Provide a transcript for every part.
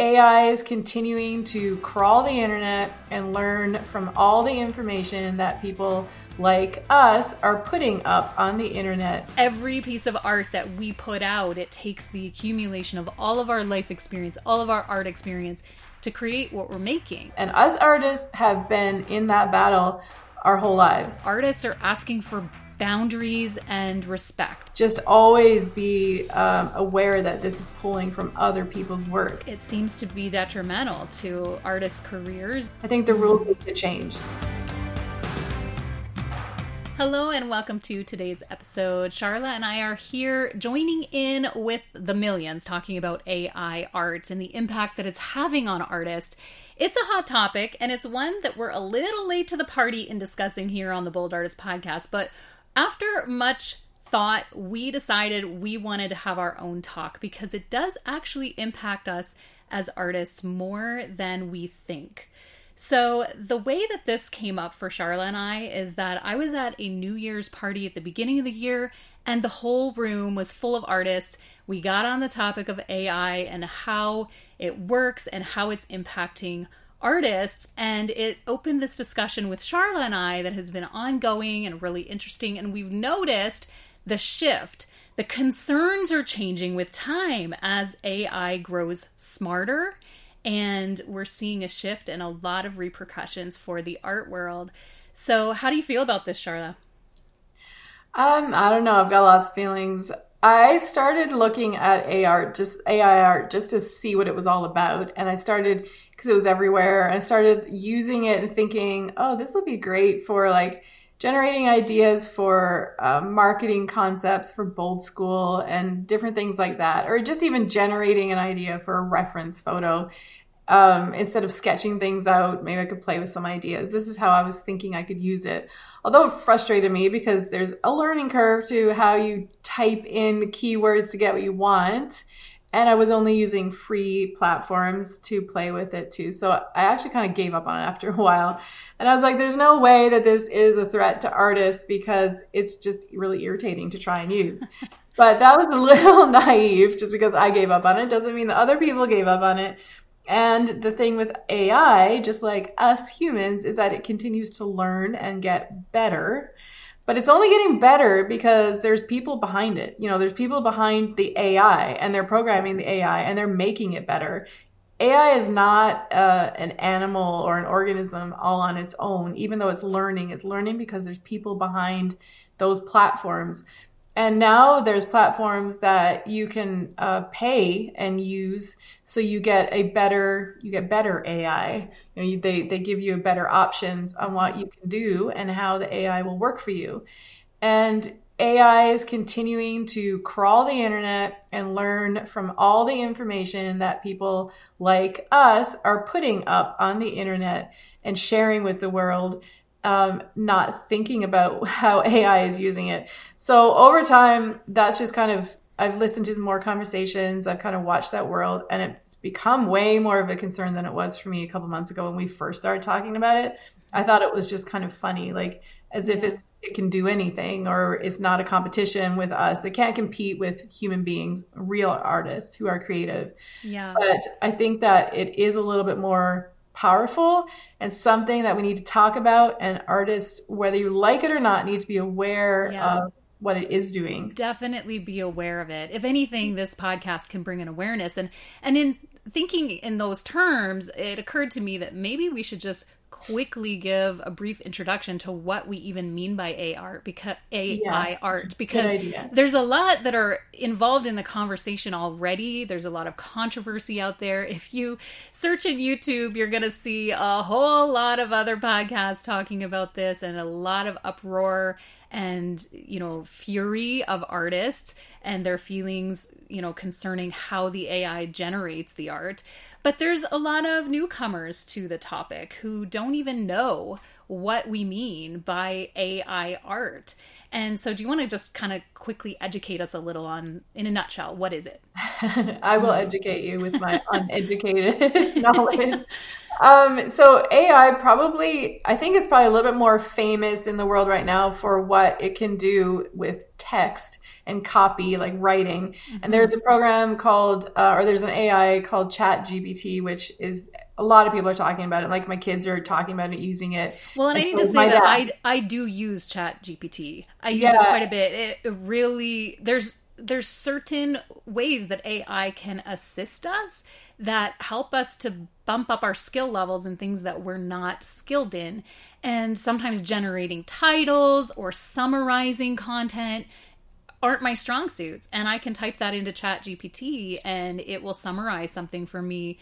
AI is continuing to crawl the internet and learn from all the information that people like us are putting up on the internet. Every piece of art that we put out, it takes the accumulation of all of our life experience, all of our art experience to create what we're making. And us artists have been in that battle our whole lives. Artists are asking for boundaries and respect. Just always be um, aware that this is pulling from other people's work. It seems to be detrimental to artists' careers. I think the rules need to change. Hello and welcome to today's episode. Charla and I are here joining in with the millions talking about AI art and the impact that it's having on artists. It's a hot topic and it's one that we're a little late to the party in discussing here on the Bold Artist podcast, but after much thought, we decided we wanted to have our own talk because it does actually impact us as artists more than we think. So, the way that this came up for Charla and I is that I was at a New Year's party at the beginning of the year, and the whole room was full of artists. We got on the topic of AI and how it works and how it's impacting artists, and it opened this discussion with Charla and I that has been ongoing and really interesting. And we've noticed the shift. The concerns are changing with time as AI grows smarter and we're seeing a shift and a lot of repercussions for the art world. So, how do you feel about this, Charla? Um, I don't know. I've got lots of feelings. I started looking at AI art, just AI art, just to see what it was all about, and I started because it was everywhere. I started using it and thinking, "Oh, this will be great for like." generating ideas for uh, marketing concepts for Bold School and different things like that, or just even generating an idea for a reference photo. Um, instead of sketching things out, maybe I could play with some ideas. This is how I was thinking I could use it. Although it frustrated me because there's a learning curve to how you type in the keywords to get what you want and I was only using free platforms to play with it too. So I actually kind of gave up on it after a while. And I was like, there's no way that this is a threat to artists because it's just really irritating to try and use. but that was a little naive just because I gave up on it doesn't mean that other people gave up on it. And the thing with AI, just like us humans, is that it continues to learn and get better but it's only getting better because there's people behind it. You know, there's people behind the AI and they're programming the AI and they're making it better. AI is not uh, an animal or an organism all on its own, even though it's learning. It's learning because there's people behind those platforms and now there's platforms that you can uh, pay and use so you get a better you get better ai you know you, they, they give you better options on what you can do and how the ai will work for you. And ai is continuing to crawl the internet and learn from all the information that people like us are putting up on the internet and sharing with the world um, not thinking about how AI is using it. So over time, that's just kind of I've listened to more conversations. I've kind of watched that world, and it's become way more of a concern than it was for me a couple months ago when we first started talking about it. I thought it was just kind of funny, like as if it's it can do anything or it's not a competition with us. It can't compete with human beings, real artists who are creative. Yeah. But I think that it is a little bit more powerful and something that we need to talk about. And artists, whether you like it or not, need to be aware yeah. of what it is doing. Definitely be aware of it. If anything, this podcast can bring an awareness. And and in thinking in those terms, it occurred to me that maybe we should just quickly give a brief introduction to what we even mean by AI art because AI yeah. art because there's a lot that are involved in the conversation already. There's a lot of controversy out there. If you search in YouTube, you're going to see a whole lot of other podcasts talking about this and a lot of uproar and you know fury of artists and their feelings you know concerning how the AI generates the art. But there's a lot of newcomers to the topic who don't even know what we mean by AI art And so, do you want to just kind of quickly educate us a little on, in a nutshell, what is it? I will educate you with my uneducated knowledge. Um, so AI probably, I think it's probably a little bit more famous in the world right now for what it can do with text and copy, like writing. Mm-hmm. And there's a program called, uh, or there's an AI called Chat GPT, which is a lot of people are talking about it. Like my kids are talking about it, using it. Well, and, and I need so to say that I I do use Chat GPT. I use yeah. it quite a bit. It, it really there's there's certain ways that AI can assist us that help us to bump up our skill levels in things that we're not skilled in. And sometimes generating titles or summarizing content aren't my strong suits. And I can type that into Chat GPT and it will summarize something for me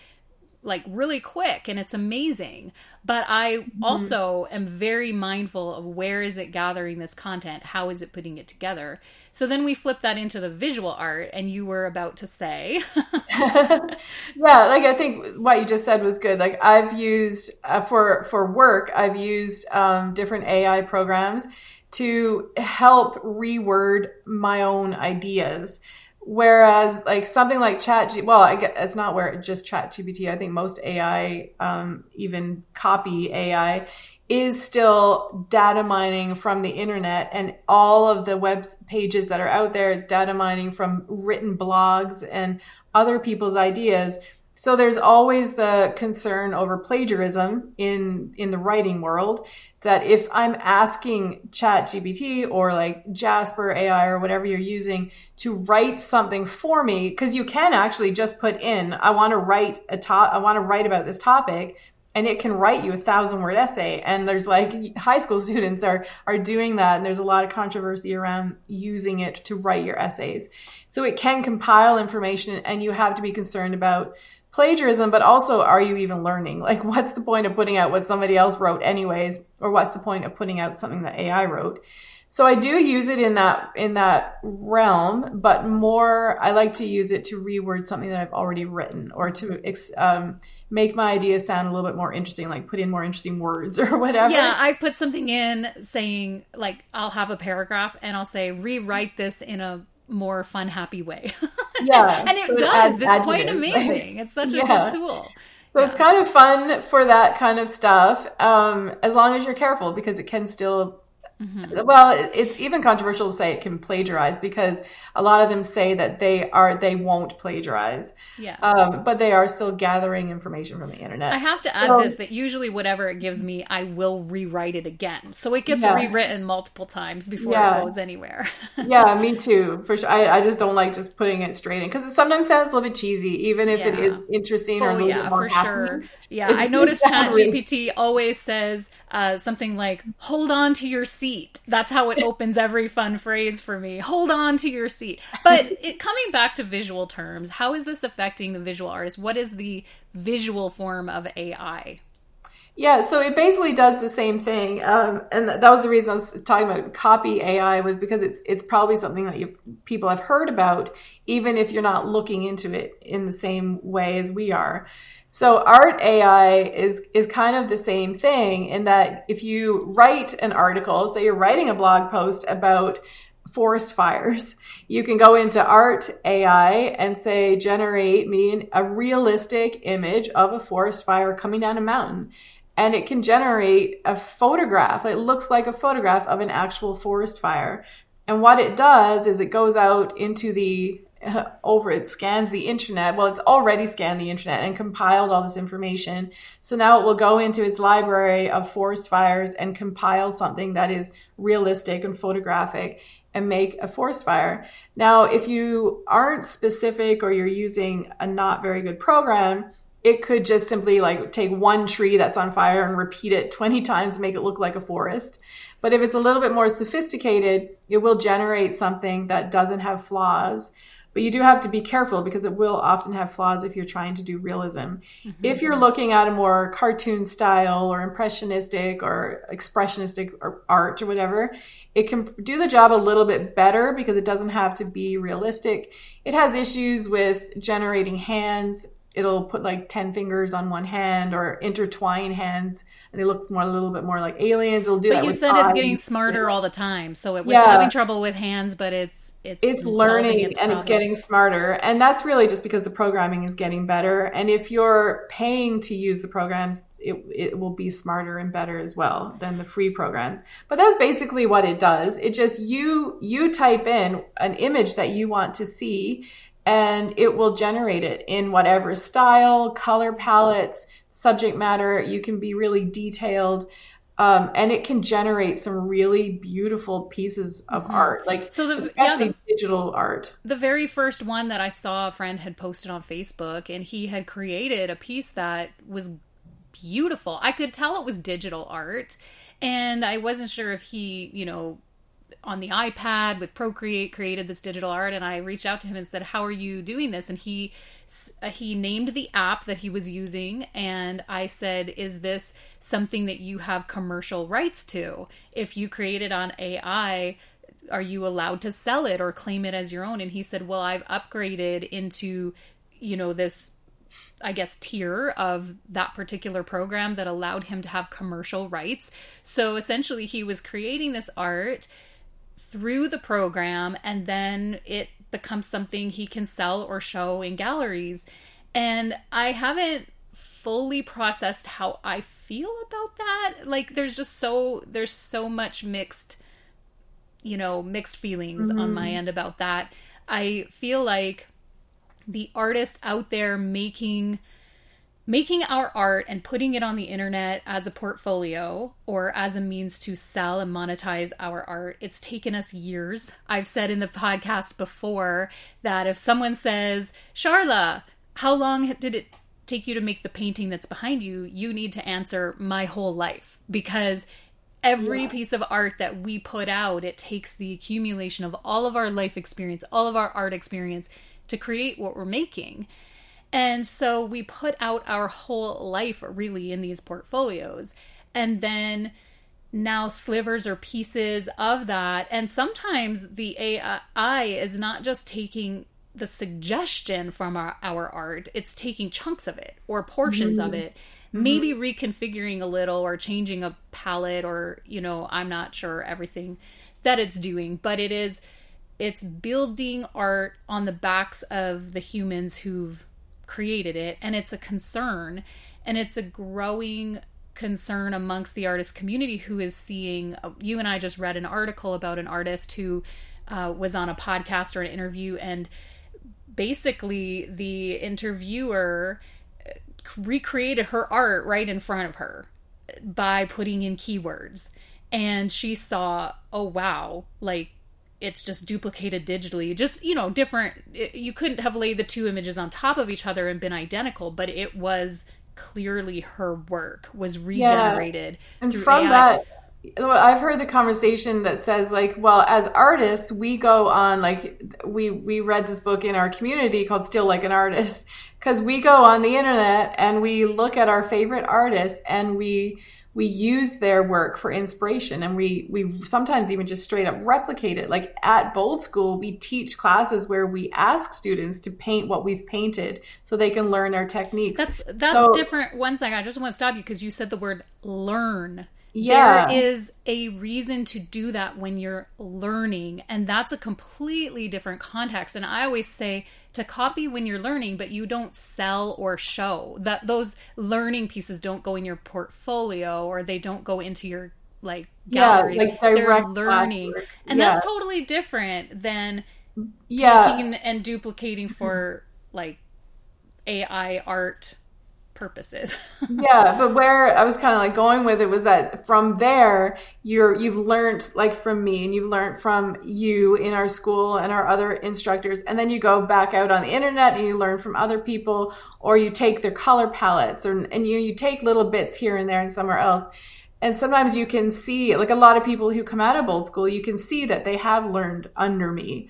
like really quick and it's amazing. But i also am very mindful of where is it gathering this content? How is it putting it together? So then we flip that into the visual art and you were about to say. Yeah like i think what you just said was good. Like i've used uh, for for work i've used um, different ai programs to help reword my own ideas Whereas like something like Chat, G- well, I guess it's not where just Chat GPT. I think most AI, um, even copy AI, is still data mining from the internet and all of the web pages that are out there is data mining from written blogs and other people's ideas so there's always the concern over plagiarism in in the writing world that if I'm asking Chat GPT or like Jasper AI or whatever you're using to write something for me, because you can actually just put in, I want to write a top, I want to write about this topic, and it can write you a thousand word essay. And there's like high school students are are doing that, and there's a lot of controversy around using it to write your essays. So it can compile information, and you have to be concerned about plagiarism, but also are you even learning? Like, what's the point of putting out what somebody else wrote, anyways, or what's the point of putting out something that AI wrote? So I do use it in that in that realm, but more I like to use it to reword something that I've already written or to um, make my ideas sound a little bit more interesting, like put in more interesting words or whatever. Yeah, I've put something in saying like I'll have a paragraph and I'll say rewrite this in a more fun, happy way. Yeah. and it so does. It it's quite amazing. It's such a yeah. good tool. So yeah. it's kind of fun for that kind of stuff, um, as long as you're careful because it can still Mm-hmm. Well, it's even controversial to say it can plagiarize because a lot of them say that they are they won't plagiarize. Yeah. Um, but they are still gathering information from the internet. I have to add so, this that usually whatever it gives me, I will rewrite it again, so it gets yeah. rewritten multiple times before yeah. it goes anywhere. yeah, me too. For sure, I, I, just don't like just putting it straight in because it sometimes sounds a little bit cheesy, even if yeah. it is interesting or oh, a little bit more for happening. sure. Yeah, it's I noticed Chat GPT always says uh, something like "Hold on to your seat." That's how it opens every fun phrase for me. Hold on to your seat. But it, coming back to visual terms, how is this affecting the visual artist? What is the visual form of AI? Yeah, so it basically does the same thing, um, and that was the reason I was talking about copy AI was because it's it's probably something that you, people have heard about, even if you're not looking into it in the same way as we are. So art AI is is kind of the same thing in that if you write an article, say you're writing a blog post about forest fires, you can go into art AI and say generate me a realistic image of a forest fire coming down a mountain and it can generate a photograph. It looks like a photograph of an actual forest fire. And what it does is it goes out into the over it scans the internet. Well, it's already scanned the internet and compiled all this information. So now it will go into its library of forest fires and compile something that is realistic and photographic and make a forest fire. Now, if you aren't specific or you're using a not very good program, it could just simply like take one tree that's on fire and repeat it 20 times to make it look like a forest. But if it's a little bit more sophisticated, it will generate something that doesn't have flaws. But you do have to be careful because it will often have flaws if you're trying to do realism. Mm-hmm. If you're looking at a more cartoon style or impressionistic or expressionistic art or whatever, it can do the job a little bit better because it doesn't have to be realistic. It has issues with generating hands it'll put like 10 fingers on one hand or intertwine hands and they look more a little bit more like aliens. It'll do it. but that you said it's getting smarter all the time so it was Yeah. having trouble with hands but it's it's it's learning its and it's getting smarter and that's really just because the programming is getting better and if you're paying to use the programs it, it will be smarter and better as well than the free programs. But that's basically what it does. It just you you type in an image that you want to see and it will generate it in whatever style color palettes subject matter you can be really detailed um, and it can generate some really beautiful pieces of art like Mm-hmm. So the- especially yeah, digital art the very first one that I saw a friend had posted on Facebook, and he had created a piece that was beautiful. I could tell it was digital art, and I wasn't sure if he, you know, on the iPad with Procreate created this digital art, and I reached out to him and said, "How are you doing this?" And he uh, he named the app that he was using, and I said, "Is this something that you have commercial rights to? If you create it on AI." are you allowed to sell it or claim it as your own and he said well i've upgraded into you know this i guess tier of that particular program that allowed him to have commercial rights so essentially he was creating this art through the program and then it becomes something he can sell or show in galleries. And i haven't fully processed how i feel about that. Like there's just so there's so much mixed you know mixed feelings on mm-hmm. my end about that. I feel like the artist out there making making our art and putting it on the internet as a portfolio or as a means to sell and monetize our art it's taken us years. I've said in the podcast before that if someone says charla how long did it take you to make the painting that's behind you? you need to answer my whole life. Because every piece of art that we put out it takes the accumulation of all of our life experience all of our art experience to create what we're making and so we put out our whole life really in these portfolios. And then now slivers or pieces of that. And sometimes the ai is not just taking the suggestion from our, our art it's taking chunks of it or portions of mm-hmm. it mm-hmm. maybe reconfiguring a little or changing a palette or you know i'm not sure everything that it's doing but it is it's building art on the backs of the humans who've created it and it's a concern and it's a growing concern amongst the artist community who is seeing you and i just read an article about an artist who uh, was on a podcast or an interview and basically the interviewer recreated her art right in front of her by putting in keywords. And she saw oh wow like it's just duplicated digitally just you know different it, you couldn't have laid the two images on top of each other and been identical but it was clearly her work was regenerated yeah. and from AI. that I've heard the conversation that says like, well, as artists, we go on like we we read this book in our community called Steal Like an Artist because we go on the internet and we look at our favorite artists and we we use their work for inspiration and we we sometimes even just straight up replicate it. Like at Bold School, we teach classes where we ask students to paint what we've painted so they can learn our techniques. That's that's So- different. One second, I just want to stop you because you said the word learn. Yeah. There is a reason to do that when you're learning, and that's a completely different context. And I always say to copy when you're learning, but you don't sell or show. That those learning pieces don't go in your portfolio or they don't go into your like Yeah, galleries. like They're learning. classwork. And Yeah. that's totally different than yeah. taking and duplicating for like AI art purposes. yeah, but where I was kind of like going with it was that from there you're you've learned like from me and you've learned from you in our school and our other instructors and then you go back out on the internet and you learn from other people or you take their color palettes or and you you take little bits here and there and somewhere else. And sometimes you can see like a lot of people who come out of Bold School, you can see that they have learned under me.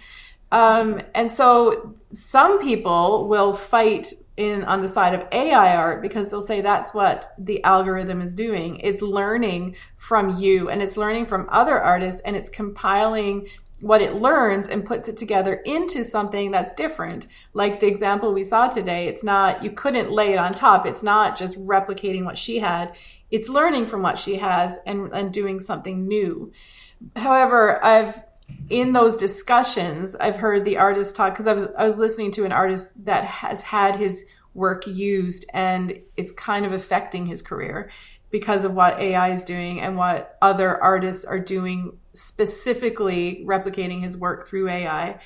Um, and so some people will fight in on the side of AI art because they'll say that's what the algorithm is doing. It's learning from you and it's learning from other artists and it's compiling what it learns and puts it together into something that's different. Like the example we saw today, it's not, you couldn't lay it on top. It's not just replicating what she had. It's learning from what she has and, and doing something new. However, I've, in those discussions, I've heard the artist talk because I was, I was listening to an artist that has had his work used and it's kind of affecting his career because of what AI is doing and what other artists are doing, specifically replicating his work through AI.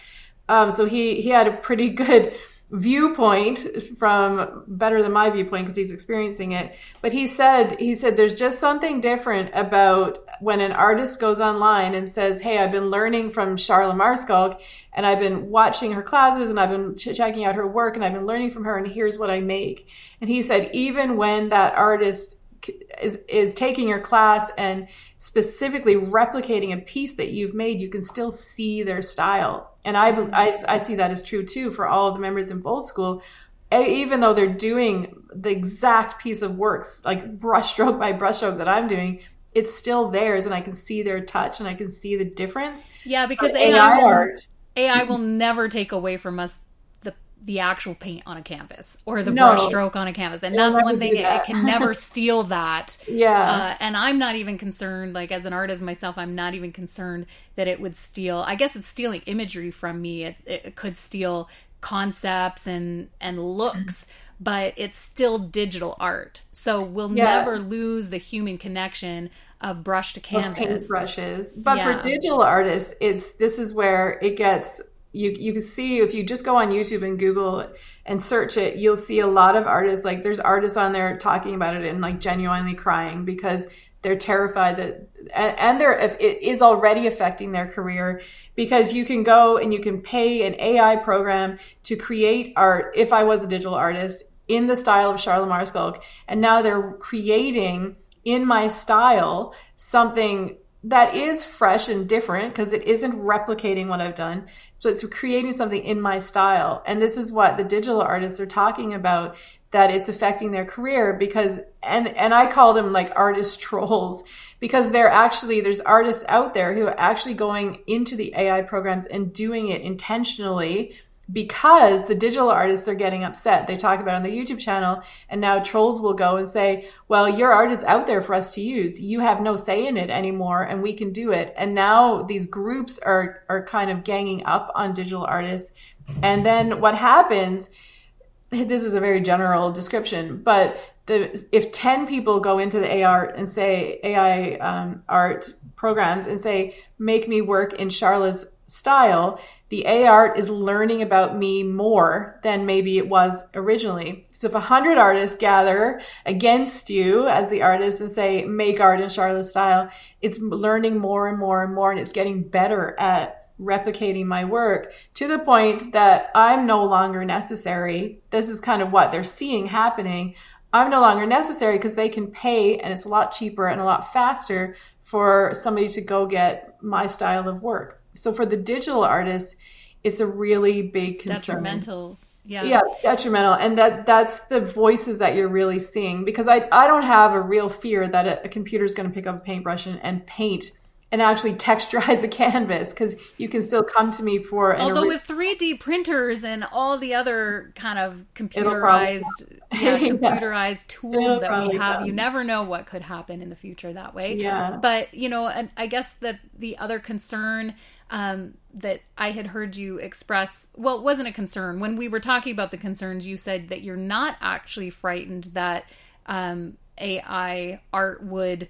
Um, so he he had a pretty good viewpoint from better than my viewpoint because he's experiencing it. But he said he said there's just something different about when an artist goes online and says, "Hey, I've been learning from Charla Maarschalk and I've been watching her classes and I've been ch- checking out her work and I've been learning from her and here's what I make." And he said even when that artist is is taking your class and specifically replicating a piece that you've made, you can still see their style. And I, I, I see that as true too for all of the members in Bold School. Even though they're doing the exact piece of works, like brushstroke by brushstroke that I'm doing, it's still theirs, and I can see their touch, and I can see the difference. Yeah, because AI, AI, will, AI will never take away from us the the actual paint on a canvas or the no. brush stroke on a canvas and that's one thing that. it can never steal that yeah uh, and i'm not even concerned like as an artist myself i'm not even concerned that it would steal i guess it's stealing imagery from me it, it could steal concepts and and looks but it's still digital art so we'll yeah. never lose the human connection of brush to canvas brushes but yeah. for digital artists it's this is where it gets you you can see if you just go on YouTube and Google and search it, you'll see a lot of artists like there's artists on there talking about it and like genuinely crying because they're terrified that and they're it is already affecting their career because you can go and you can pay an AI program to create art if I was a digital artist in the style of Charla Maarschalk and now they're creating in my style something that is fresh and different because it isn't replicating what I've done. So it's creating something in my style. And this is what the digital artists are talking about that it's affecting their career because and and I call them like artist trolls because they're actually there's artists out there who are actually going into the AI programs and doing it intentionally because the digital artists are getting upset. They talk about on the YouTube channel, and now trolls will go and say, Well, your art is out there for us to use. You have no say in it anymore, and we can do it. And now these groups are, are kind of ganging up on digital artists. And then what happens, this is a very general description, but the, if 10 people go into the AI and say, AI um, art programs and say, make me work in Charla's style, the A art is learning about me more than maybe it was originally. So if a hundred artists gather against you as the artist and say, make art in Charla's style, it's learning more and more and more and it's getting better at replicating my work to the point that I'm no longer necessary. This is kind of what they're seeing happening. I'm no longer necessary because they can pay and it's a lot cheaper and a lot faster for somebody to go get my style of work. So for the digital artists, it's a really big it's concern. Detrimental. Yeah. Yeah, detrimental. And that that's the voices that you're really seeing because I, I don't have a real fear that a, a computer is going to pick up a paintbrush and, and paint and actually texturize a canvas because you can still come to me for although with 3d printers and all the other kind of computerized yeah, computerized tools It'll that we have come. you never know what could happen in the future that way yeah but you know and i guess that the other concern um, that I had heard you express. Well, it wasn't a concern. When we were talking about the concerns, you said that you're not actually frightened that um, AI art would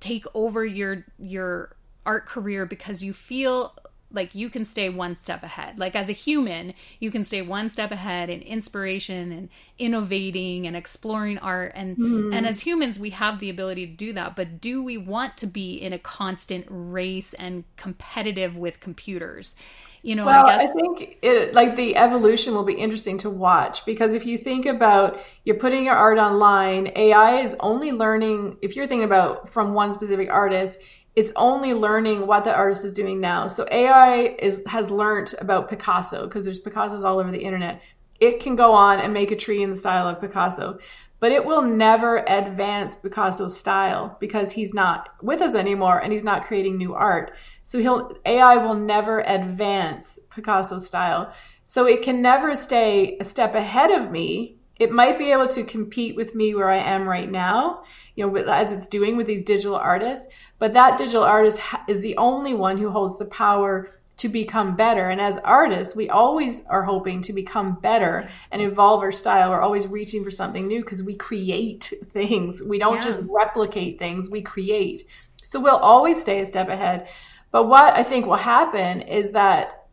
take over your your art career because you feel like you can stay one step ahead. Like as a human, you can stay one step ahead in inspiration and innovating and exploring art and mm. and as humans we have the ability to do that, but do we want to be in a constant race and competitive with computers? You know, well, I guess I think it, like the evolution will be interesting to watch because if you think about you're putting your art online, AI is only learning if you're thinking about from one specific artist, it's only learning what the artist is doing now. So AI is has learned about Picasso because there's Picassos all over the internet. it can go on and make a tree in the style of Picasso, but it will never advance Picasso's style because he's not with us anymore and he's not creating new art. So he'll AI will never advance Picasso's style. So it can never stay a step ahead of me. It might be able to compete with me where I am right now, you know, as it's doing with these digital artists. But that digital artist is the only one who holds the power to become better. And as artists, we always are hoping to become better and evolve our style. We're always reaching for something new because we create things. We don't yeah. just replicate things, we create. So we'll always stay a step ahead. But what I think will happen is that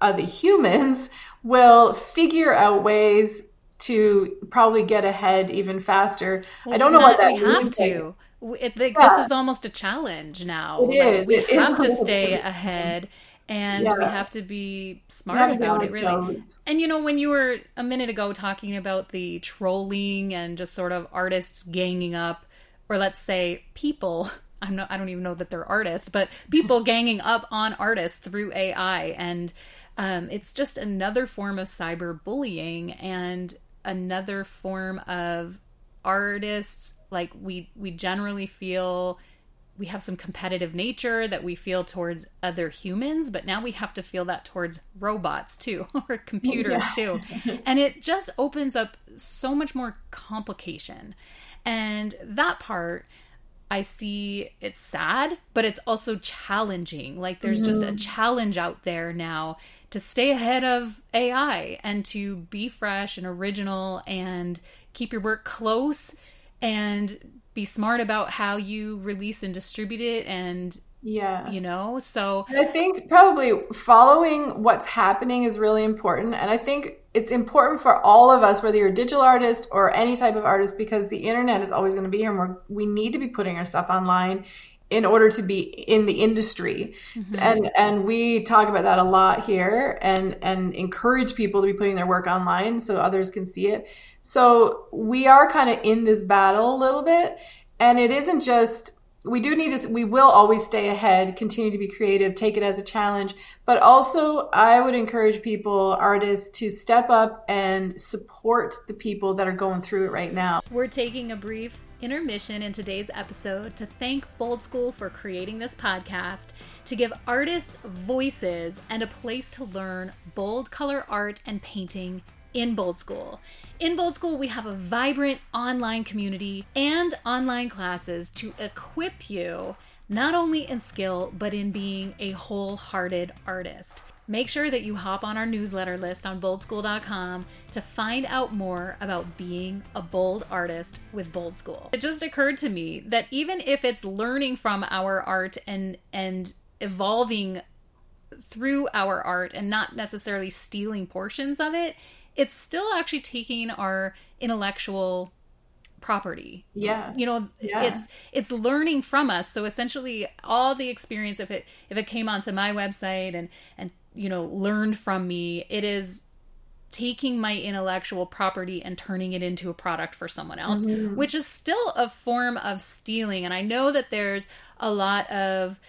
uh, the humans will figure out ways to probably get ahead even faster. Well, I don't know what that we have to. It, yeah. This is almost a challenge now. It like, is. We it have is. to stay ahead and yeah. we have to be smart about it really and you know when you were a minute ago talking about the trolling and just sort of artists ganging up or let's say people i'm not i don't even know that they're artists but people ganging up on artists through ai and um, it's just another form of cyberbullying and another form of artists like we we generally feel we have some competitive nature that we feel towards other humans, but now we have to feel that towards robots too, or computers yeah. too. And it just opens up so much more complication. And that part, I see it's sad, but it's also challenging. Like there's mm-hmm. just a mm-hmm. challenge out there now to stay ahead of AI and to be fresh and original and keep your work close and be smart about how you release and distribute it and yeah you know so i think probably following what's happening is really important and i think it's important for all of us whether you're a digital artist or any type of artist because the internet is always going to be here and we need to be putting our stuff online in order to be in the industry mm-hmm. and and we talk about that a lot here and and encourage people to be putting their work online so others can see it so we are kind of in this battle a little bit. And it isn't just, we do need to, we will always stay ahead, continue to be creative, take it as a challenge. But also, I would encourage people, artists, to step up and support the people that are going through it right now. We're taking a brief intermission in today's episode to thank Bold School for creating this podcast, to give artists voices and a place to learn bold color art and painting in Bold School. In Bold School, we have a vibrant online community and online classes to equip you not only in skill, but in being a wholehearted artist. Make sure that you hop on our newsletter list on boldschool.com to find out more about being a bold artist with Bold School. It just occurred to me that even if it's learning from our art and and evolving through our art and not necessarily stealing portions of it, it's still actually taking our intellectual property yeah you know yeah. it's it's learning from us so essentially all the experience if it if it came onto my website and and you know learned from me it is taking my intellectual property and turning it into a product for someone else mm-hmm. which is still a form of stealing and i know that there's a lot of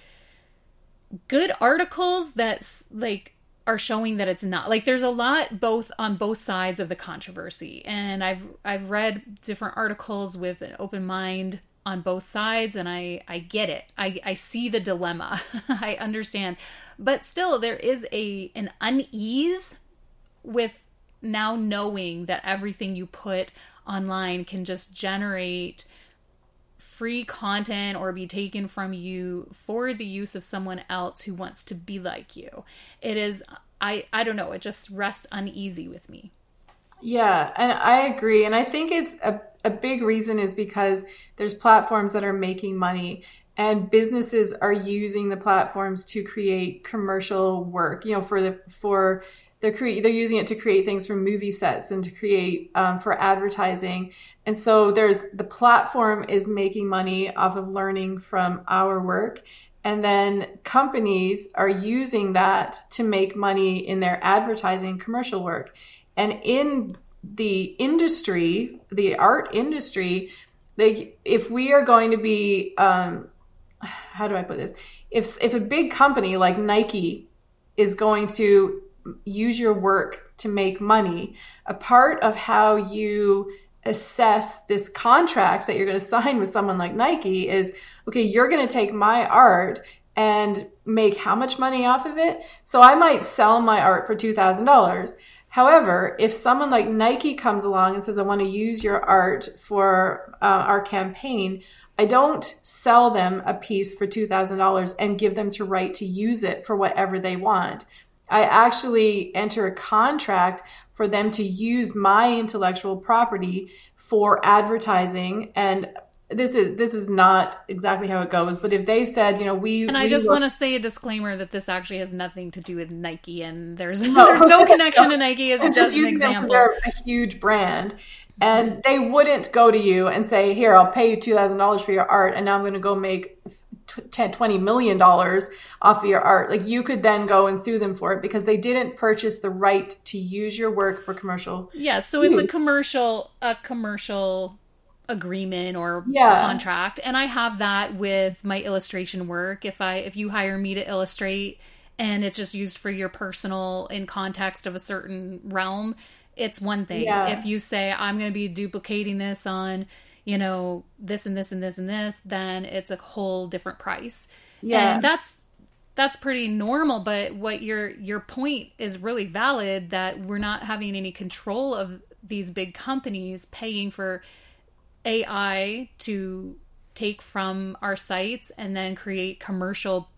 good articles that's like are showing that it's not like there's a lot both on both sides of the controversy. And i've i've read different articles with an open mind on both sides and i i get it. I i see the dilemma. I understand. But still there is a an unease with now knowing that everything you put online can just generate free content or be taken from you for the use of someone else who wants to be like you. It is I I don't know, it just rests uneasy with me. Yeah, and I agree. And I think it's a, a big reason is because there's platforms that are making money and businesses are using the platforms to create commercial work, you know, for the for they're cre- they're using it to create things for movie sets and to create um, for advertising. And so there's the platform is making money off of learning from our work. And then companies are using that to make money in their advertising commercial work. And in the industry the art industry like if we are going to be um, how do i put this? If if a big company like nike is going to use your work to make money. A part of how you assess this contract that you're going to sign with someone like Nike is okay, you're going to take my art and make how much money off of it? So I might sell my art for $2,000. However, if someone like Nike comes along and says, I want to use your art for uh, our campaign, I don't sell them a piece for $2,000 and give them to right to use it for whatever they want. I actually enter a contract for them to use my intellectual property for advertising. And this is this is not exactly how it goes but if they said you know we and i we just want to say a disclaimer that this actually has nothing to do with nike and there's there's no connection to nike it's I'm just, an using them example. for they're a huge brand. And they wouldn't go to you and say here i'll pay you $2000 for your art and now i'm going to go make 10 20 million dollars off of your art. Like you could then go and sue them for it because they didn't purchase the right to use your work for commercial yeah so it's a commercial a commercial agreement or Yeah. contract. And i have that with my illustration work. If i if you hire me to illustrate and it's just used for your personal in context of a certain realm it's one thing. Yeah. if you say i'm going to be duplicating this on you know this and this and this and this then it's a whole different price. Yeah. and that's that's pretty normal but what your your point is really valid that we're not having any control of these big companies paying for AI to take from our sites and then create commercial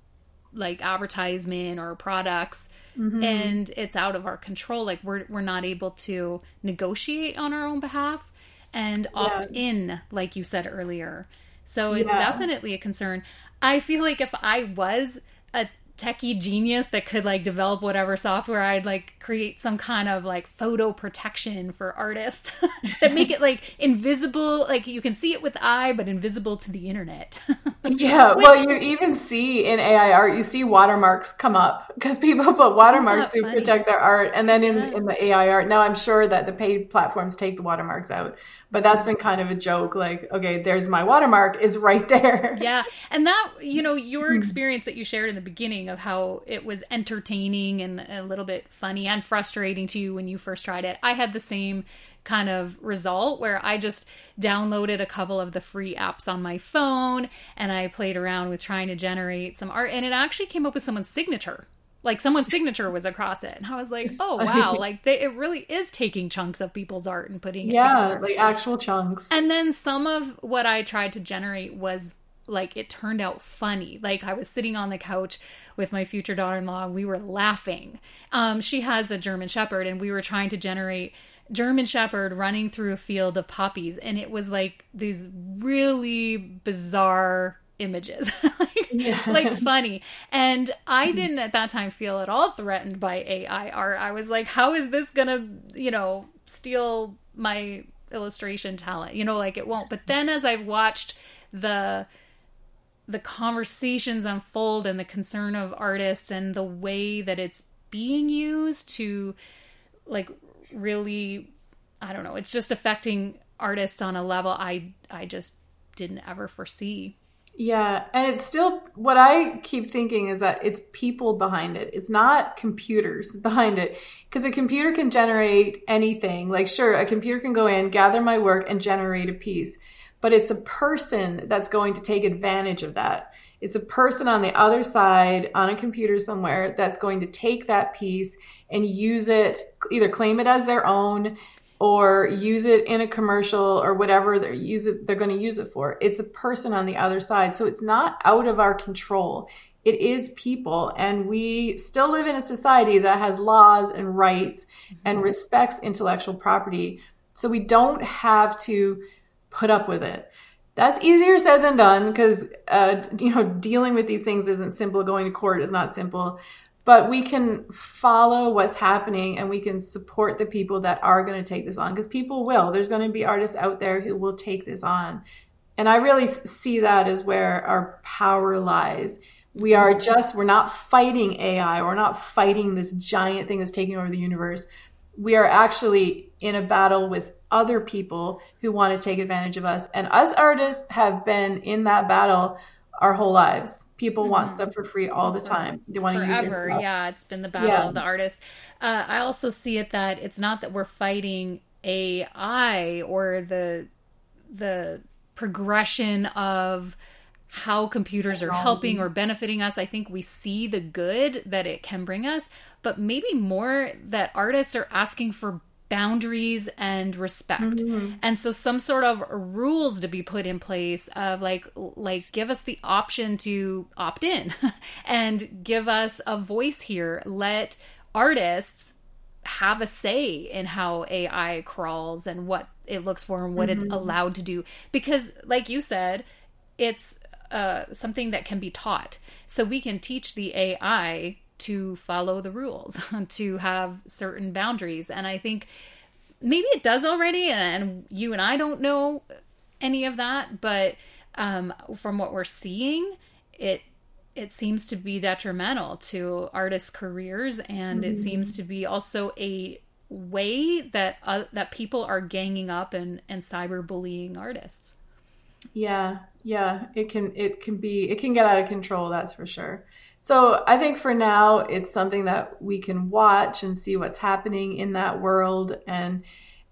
like advertisement or products. Mm-hmm. And it's out of our control. Like we're we're not able to negotiate on our own behalf and opt in like you said earlier. So it's Yeah. definitely a concern. I feel like if i was a techie genius that could like develop whatever software i'd like create some kind of like photo protection for artists that make it like invisible like you can see it with the eye but invisible to the internet Yeah, well, you even see in AI art, you see watermarks come up because people put watermarks to funny? protect their art, and then in Yeah. in the AI art. Now, I'm sure that the paid platforms take the watermarks out, but that's been kind of a joke. Like, okay, there's my watermark is right there. yeah and that you know your hmm. experience that you shared in the beginning of how it was entertaining and a little bit funny and frustrating to you when you first tried it i had the same kind of result where i just downloaded a couple of the free apps on my phone and i played around with trying to generate some art and it actually came up with someone's signature like someone's signature was across it and i was like oh wow like they, it really is taking chunks of people's art and putting it Yeah, together like actual chunks. and then some of what I tried to generate was like it turned out funny. Like I was sitting on the couch with my future daughter-in-law, we were laughing. Um, she has a German Shepherd, and we were trying to generate German Shepherd running through a field of poppies, and it was like these really bizarre images. Like, like funny. And i mm-hmm. didn't at that time feel at all threatened by ai art. I was like how is this gonna you know steal my illustration talent? You know like it won't. But then as i've watched the the conversations unfold and the concern of artists and the way that it's being used to like really i don't know it's just affecting artists on a level i i just didn't ever foresee Yeah, and it's still what I keep thinking is that it's people behind it. It's not computers behind it because a computer can generate anything. Like sure, a computer can go in, gather my work and generate a piece, but it's a person that's going to take advantage of that. It's a person on the other side on a computer somewhere that's going to take that piece and use it, either claim it as their own or use it in a commercial or whatever they're use it they're going to use it for. It's a person on the other side. So it's not out of our control. It is people and we still live in a society that has laws and rights and respects intellectual property. So we don't have to put up with it. That's easier said than done because uh, you know dealing with these things isn't simple. Going to court is not simple, but we can follow what's happening and we can support the people that are going to take this on because people will. There's going to be artists out there who will take this on, and I really see that as where our power lies. We are just we're not fighting AI. We're not fighting this giant thing that's taking over the universe we are actually in a battle with other people who want to take advantage of us. And us artists have been in that battle our whole lives. People mm-hmm. want stuff for free all the time. They want to use it. Yeah, it's been the battle yeah. of the artist. Uh, I also see it that it's not that we're fighting AI or the the progression of how computers are helping or benefiting us. I think we see the good that it can bring us, but maybe more that artists are asking for boundaries and respect mm-hmm. and so some sort of rules to be put in place of like like give us the option to opt in and give us a voice here let artists have a say in how ai crawls and what it looks for and what mm-hmm. it's allowed to do because like you said it's uh, something that can be taught so we can teach the ai to follow the rules, to have certain boundaries. And I think maybe it does already, and you and I don't know any of that, but um, from what we're seeing, it it seems to be detrimental to artists' careers, and mm-hmm. it seems to be also a way that uh, that people are ganging up and and cyberbullying artists. Yeah, yeah, it can it can be it can get out of control. That's for sure. So I think for now, it's something that we can watch and see what's happening in that world and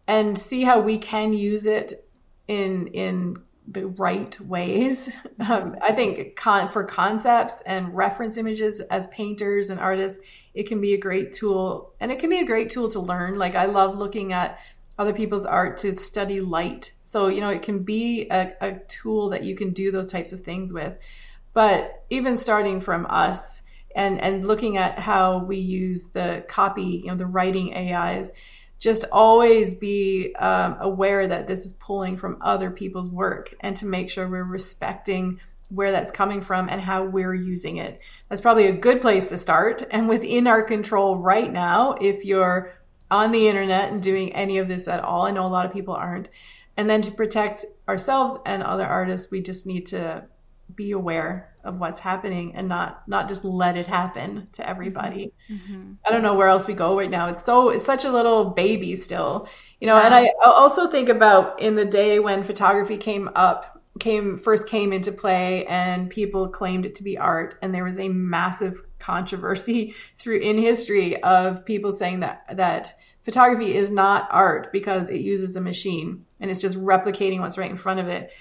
and see how we can use it in in the right ways. Um, I think con- for concepts and reference images as painters and artists, it can be a great tool, and it can be a great tool to learn. Like I love looking at other people's art to study light. So you know, it can be a, a tool that you can do those types of things with. But even starting from us and, and looking at how we use the copy, you know, the writing AIs, just always be um, aware that this is pulling from other people's work and to make sure we're respecting where that's coming from and how we're using it. That's probably a good place to start and within our control right now if you're on the internet and doing any of this at all. I know a lot of people aren't. And then to protect ourselves and other artists, we just need to be aware of what's happening and not not just let it happen to everybody mm-hmm. i don't know where else we go right now it's so it's such a little baby still you know yeah. and i also think about in the day when photography came up came first came into play and people claimed it to be art and there was a massive controversy through in history of people saying that that photography is not art because it uses a machine and it's just replicating what's right in front of it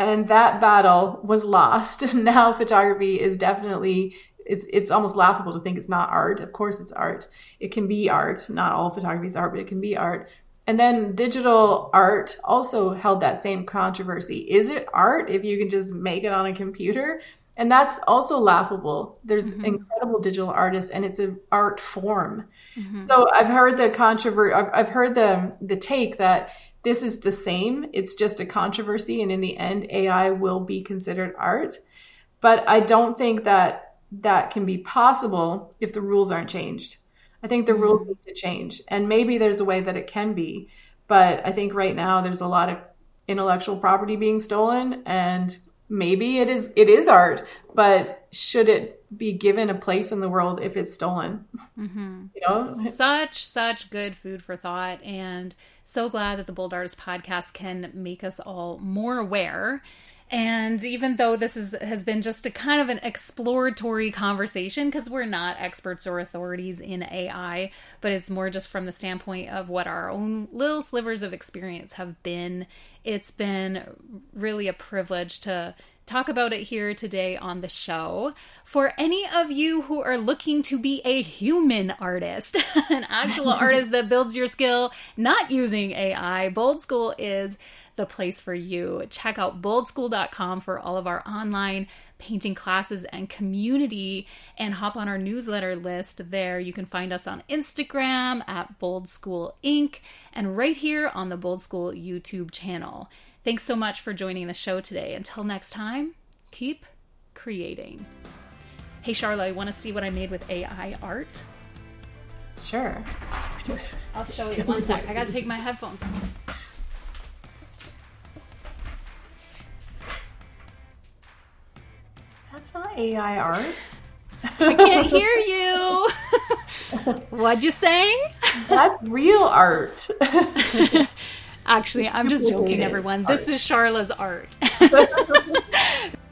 and that battle was lost. now photography is definitely it's it's almost laughable to think it's not art. Of course it's art. It can be art. Not all photography is art, but it can be art. And then digital art also held that same controversy. Is it art if you can just make it on a computer? And that's also laughable. There's mm-hmm. incredible digital artists and it's an art form. Mm-hmm. So I've heard the controversy I've, I've heard the the take that this is the same. It's just a controversy. And in the end, AI will be considered art. But I don't think that that can be possible if the rules aren't changed. I think the mm-hmm. rules need to change. And maybe there's a way that it can be. But I think right now there's a lot of intellectual property being stolen and maybe it is it is art but should it be given a place in the world if it's stolen mm-hmm. you know such such good food for thought and so glad that the Bold Artist podcast can make us all more aware. And even though this is has been just a kind of an exploratory conversation, because we're not experts or authorities in AI, but it's more just from the standpoint of what our own little slivers of experience have been. It's been really a privilege to talk about it here today on the show. For any of you who are looking to be a human artist, an actual artist that builds your skill not using AI, Bold School is the place for you. Check out boldschool.com for all of our online painting classes and community and hop on our newsletter list there. You can find us on Instagram at Bold School Inc. and right here on the Bold School YouTube channel. Thanks so much for joining the show today. Until next time, keep creating. Hey, Charla, want to see what I made with AI art. Sure. I'll show you. One sec. I got to take my headphones off. That's not AI art. I can't hear you. What'd you say? That's real art. Actually, I'm just joking, everyone. This is Charla's art.